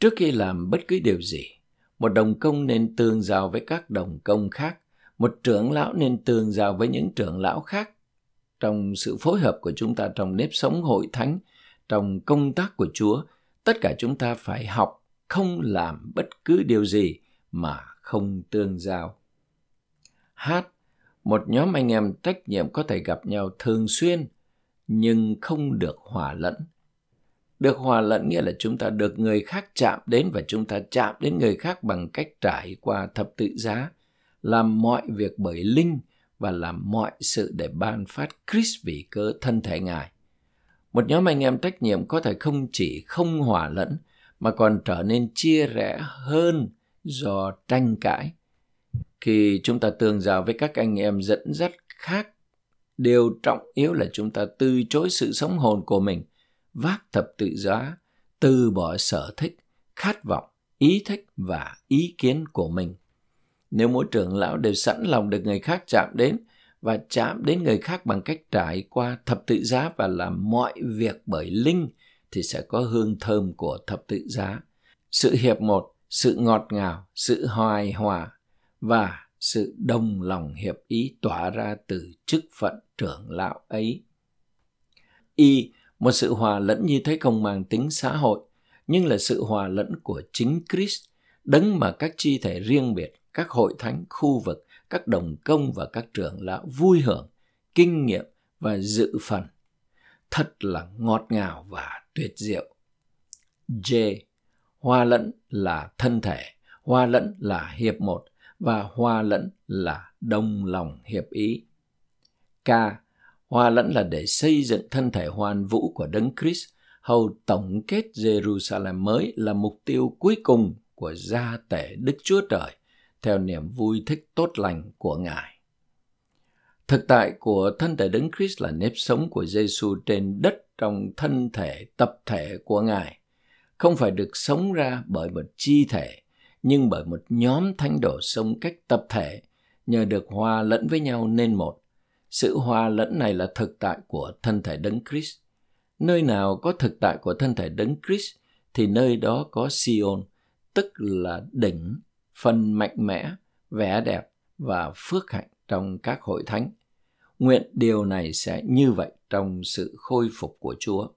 Trước khi làm bất cứ điều gì, một đồng công nên tương giao với các đồng công khác, một trưởng lão nên tương giao với những trưởng lão khác. Trong sự phối hợp của chúng ta trong nếp sống hội thánh, trong công tác của Chúa, tất cả chúng ta phải học không làm bất cứ điều gì mà không tương giao. H. Một nhóm anh em trách nhiệm có thể gặp nhau thường xuyên, nhưng không được hòa lẫn được hòa lẫn nghĩa là chúng ta được người khác chạm đến và chúng ta chạm đến người khác bằng cách trải qua thập tự giá, làm mọi việc bởi linh và làm mọi sự để ban phát Christ vì cơ thân thể Ngài. Một nhóm anh em trách nhiệm có thể không chỉ không hòa lẫn mà còn trở nên chia rẽ hơn do tranh cãi. Khi chúng ta tương giao với các anh em dẫn dắt khác, điều trọng yếu là chúng ta từ chối sự sống hồn của mình, vác thập tự giá, từ bỏ sở thích, khát vọng, ý thích và ý kiến của mình. Nếu mỗi trưởng lão đều sẵn lòng được người khác chạm đến và chạm đến người khác bằng cách trải qua thập tự giá và làm mọi việc bởi linh thì sẽ có hương thơm của thập tự giá. Sự hiệp một, sự ngọt ngào, sự hoài hòa và sự đồng lòng hiệp ý tỏa ra từ chức phận trưởng lão ấy. Y, một sự hòa lẫn như thế không mang tính xã hội, nhưng là sự hòa lẫn của chính Christ, đấng mà các chi thể riêng biệt, các hội thánh khu vực, các đồng công và các trưởng lão vui hưởng, kinh nghiệm và dự phần. Thật là ngọt ngào và tuyệt diệu. J. Hòa lẫn là thân thể, hòa lẫn là hiệp một và hòa lẫn là đồng lòng hiệp ý. K. Hòa lẫn là để xây dựng thân thể hoàn vũ của Đấng Christ, hầu tổng kết Jerusalem mới là mục tiêu cuối cùng của gia tể Đức Chúa Trời, theo niềm vui thích tốt lành của Ngài. Thực tại của thân thể Đấng Christ là nếp sống của Giêsu trên đất trong thân thể tập thể của Ngài, không phải được sống ra bởi một chi thể, nhưng bởi một nhóm thánh đồ sống cách tập thể, nhờ được hòa lẫn với nhau nên một. Sự hòa lẫn này là thực tại của thân thể Đấng Christ. Nơi nào có thực tại của thân thể Đấng Christ thì nơi đó có Sion, tức là đỉnh, phần mạnh mẽ, vẻ đẹp và phước hạnh trong các hội thánh. Nguyện điều này sẽ như vậy trong sự khôi phục của Chúa.